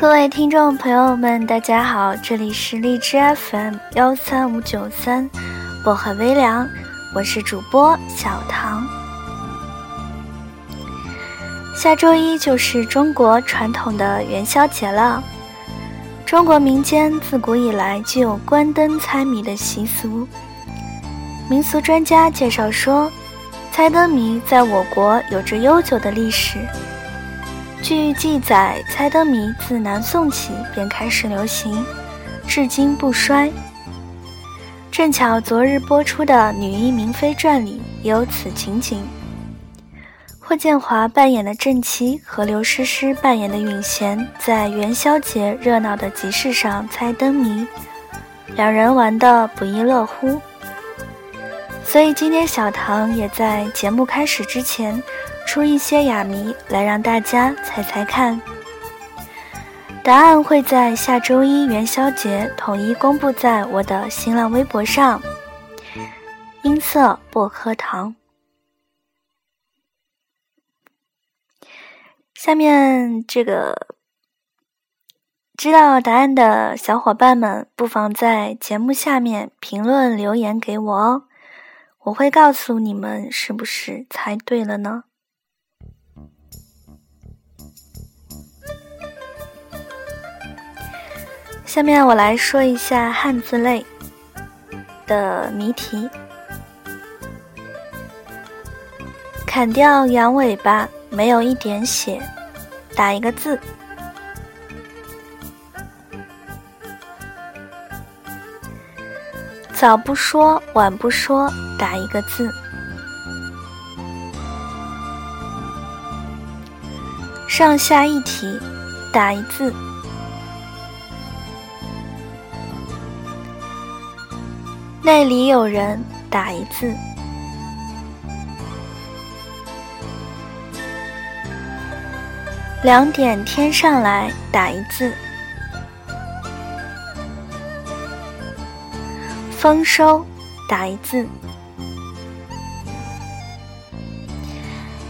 各位听众朋友们，大家好，这里是荔枝 FM 幺三五九三，薄荷微凉，我是主播小唐。下周一就是中国传统的元宵节了。中国民间自古以来就有关灯猜谜的习俗。民俗专家介绍说，猜灯谜在我国有着悠久的历史。据记载，猜灯谜自南宋起便开始流行，至今不衰。正巧昨日播出的《女医明妃传》里有此情景。霍建华扮演的郑妻和刘诗诗扮演的允贤在元宵节热闹的集市上猜灯谜，两人玩得不亦乐乎。所以今天小唐也在节目开始之前出一些哑谜来让大家猜猜看。答案会在下周一元宵节统一公布在我的新浪微博上。音色薄荷糖。下面这个知道答案的小伙伴们，不妨在节目下面评论留言给我哦，我会告诉你们是不是猜对了呢？下面我来说一下汉字类的谜题：砍掉羊尾巴。没有一点血，打一个字。早不说，晚不说，打一个字。上下一体，打一字。那里有人，打一字。两点天上来，打一字；丰收，打一字。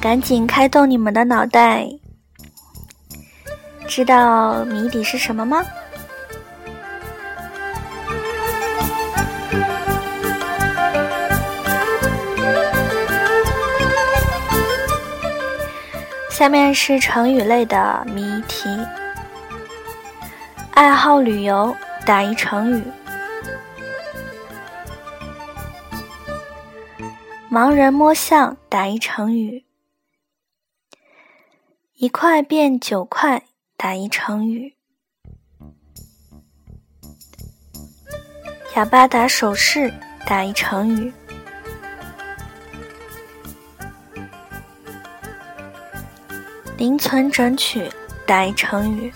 赶紧开动你们的脑袋，知道谜底是什么吗？下面是成语类的谜题。爱好旅游，打一成语。盲人摸象，打一成语。一块变九块，打一成语。哑巴打手势，打一成语。零存整取，打一成语。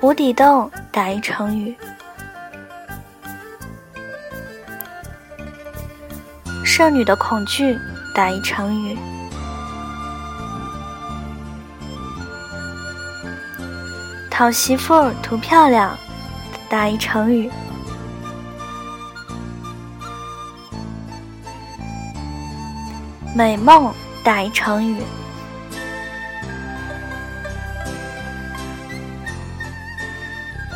无底洞，打一成语。剩女的恐惧，打一成语。讨媳妇图漂亮，打一成语。美梦打一成语，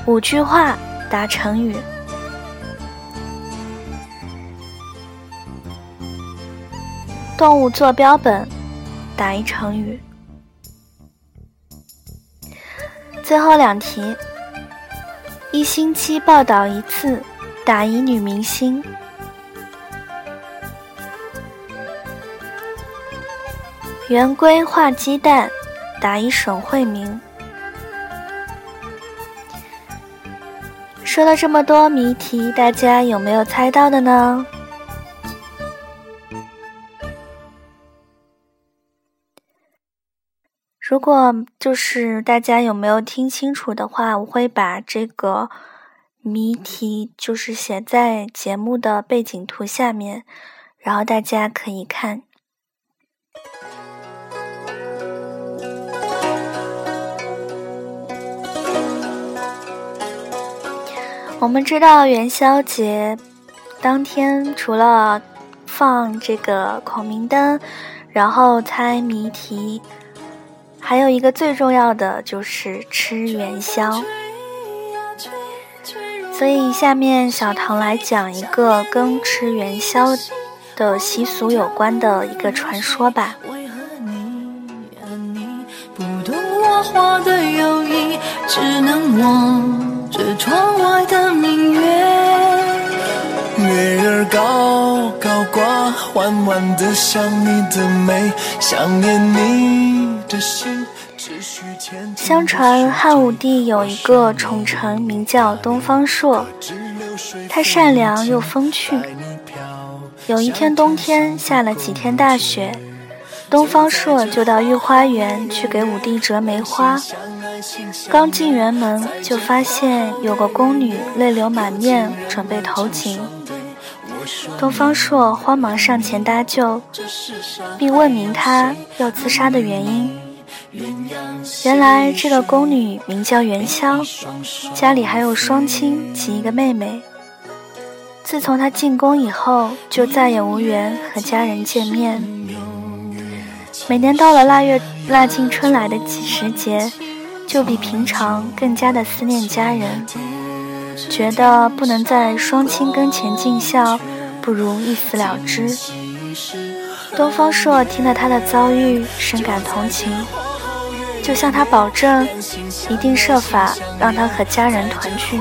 五句话打成语，动物做标本打一成语，最后两题，一星期报道一次打一女明星。圆规画鸡蛋，打一省会名。说了这么多谜题，大家有没有猜到的呢？如果就是大家有没有听清楚的话，我会把这个谜题就是写在节目的背景图下面，然后大家可以看。我们知道元宵节当天除了放这个孔明灯，然后猜谜题，还有一个最重要的就是吃元宵。所以下面小唐来讲一个跟吃元宵的习俗有关的一个传说吧。只能望窗外的明月。月儿高高挂，缓缓的想你的美，想念你的心。相传汉武帝有一个宠臣，名叫东方朔，他善良又风趣。有一天冬天下了几天大雪，东方朔就到御花园去给武帝折梅花。刚进园门，就发现有个宫女泪流满面，准备投井。东方朔慌忙上前搭救，并问明她要自杀的原因。原来这个宫女名叫元宵，家里还有双亲及一个妹妹。自从她进宫以后，就再也无缘和家人见面。每年到了腊月腊尽春来的几时节。就比平常更加的思念家人，觉得不能在双亲跟前尽孝，不如一死了之。东方朔听了他的遭遇，深感同情，就向他保证，一定设法让他和家人团聚。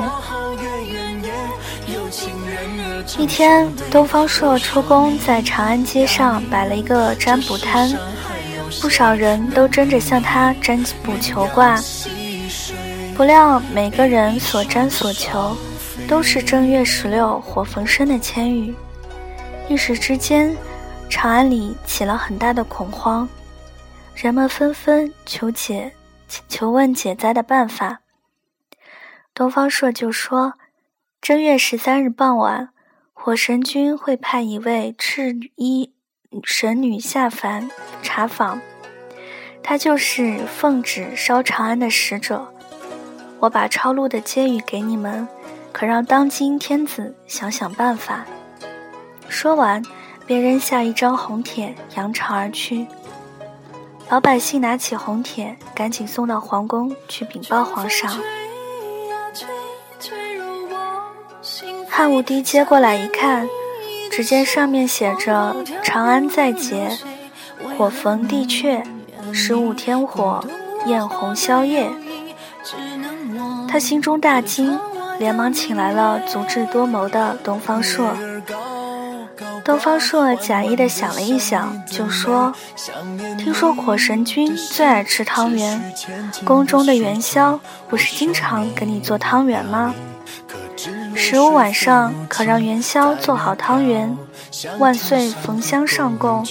一天，东方朔出宫，在长安街上摆了一个占卜摊。不少人都争着向他占卜求卦，不料每个人所占所求都是正月十六火焚身的千语。一时之间，长安里起了很大的恐慌，人们纷纷求解、求问解灾的办法。东方朔就说：“正月十三日傍晚，火神君会派一位赤衣。”神女下凡查访，他就是奉旨烧长安的使者。我把抄录的接语给你们，可让当今天子想想办法。说完，便扔下一张红帖，扬长而去。老百姓拿起红帖，赶紧送到皇宫去禀报皇上。汉武帝接过来一看。只见上面写着“长安在劫，火焚地阙，十五天火，焰红宵夜”。他心中大惊，连忙请来了足智多谋的东方朔。东方朔假意的想了一想，就说：“听说火神君最爱吃汤圆，宫中的元宵不是经常给你做汤圆吗？”十五晚上，可让元宵做好汤圆，万岁焚香上供，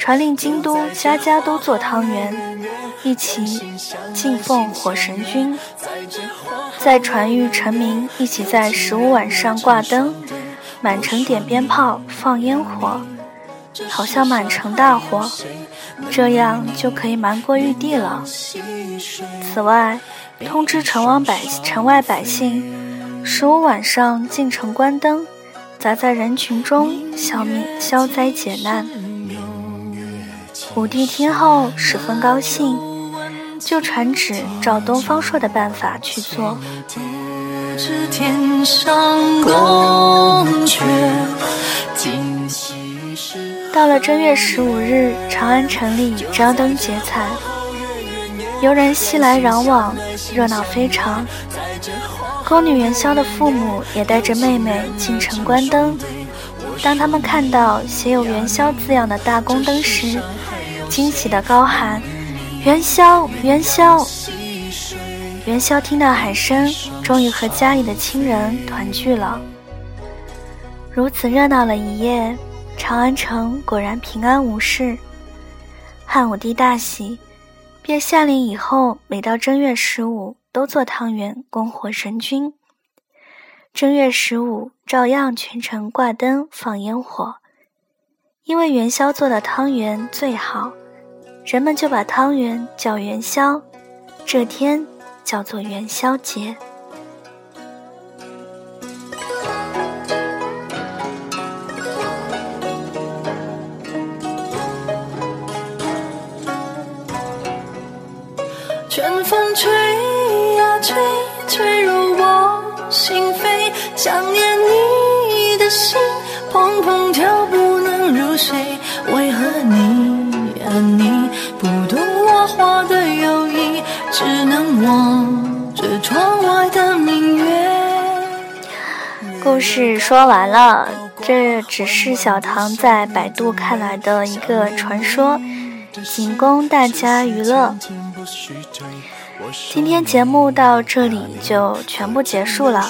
传令京都家家都做汤圆，一起敬奉火神君。再传谕臣民，一起在十五晚上挂灯，满城点鞭炮，放烟火，好像满城大火，这样就可以瞒过玉帝了。此外，通知城王百城外百姓。十五晚上进城关灯，砸在人群中消灭消灾解难。武帝听后十分高兴，就传旨照东方朔的办法去做。到了正月十五日，长安城里张灯结彩，游人熙来攘往，热闹非常。宫女元宵的父母也带着妹妹进城观灯。当他们看到写有“元宵”字样的大宫灯时，惊喜的高喊：“元宵，元宵！”元宵听到喊声，终于和家里的亲人团聚了。如此热闹了一夜，长安城果然平安无事。汉武帝大喜，便下令以后每到正月十五。都做汤圆供火神君。正月十五，照样全城挂灯放烟火。因为元宵做的汤圆最好，人们就把汤圆叫元宵，这天叫做元宵节。春风吹呀吹，吹入我心扉，想念你的心砰砰跳，不能入睡。故事说完了，这只是小唐在百度看来的一个传说，仅供大家娱乐。今天节目到这里就全部结束了。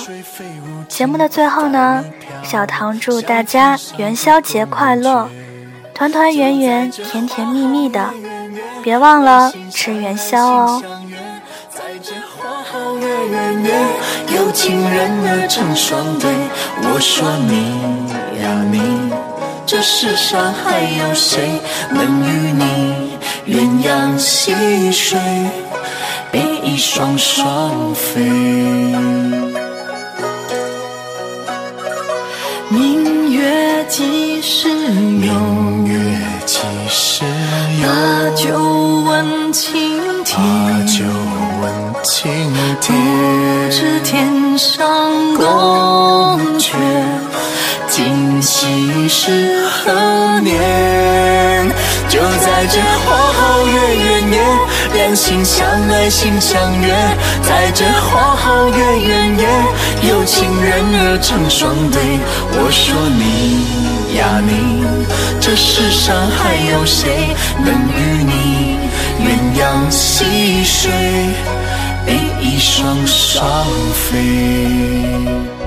节目的最后呢，小唐祝大家元宵节快乐，团团圆圆，甜甜蜜蜜的，别忘了吃元宵哦。有情人儿成双对，我说你呀你，这世上还有谁能与你鸳鸯戏水，比翼双双飞？明月几时有？明月几时有？把酒问青天。把酒问青天。不知天上宫阙，今夕是何年？就在这花好月圆夜，两心相爱心相悦。在这花好月圆夜，有情人儿成双对。我说你呀你，这世上还有谁能与你鸳鸯戏水，一双双飞？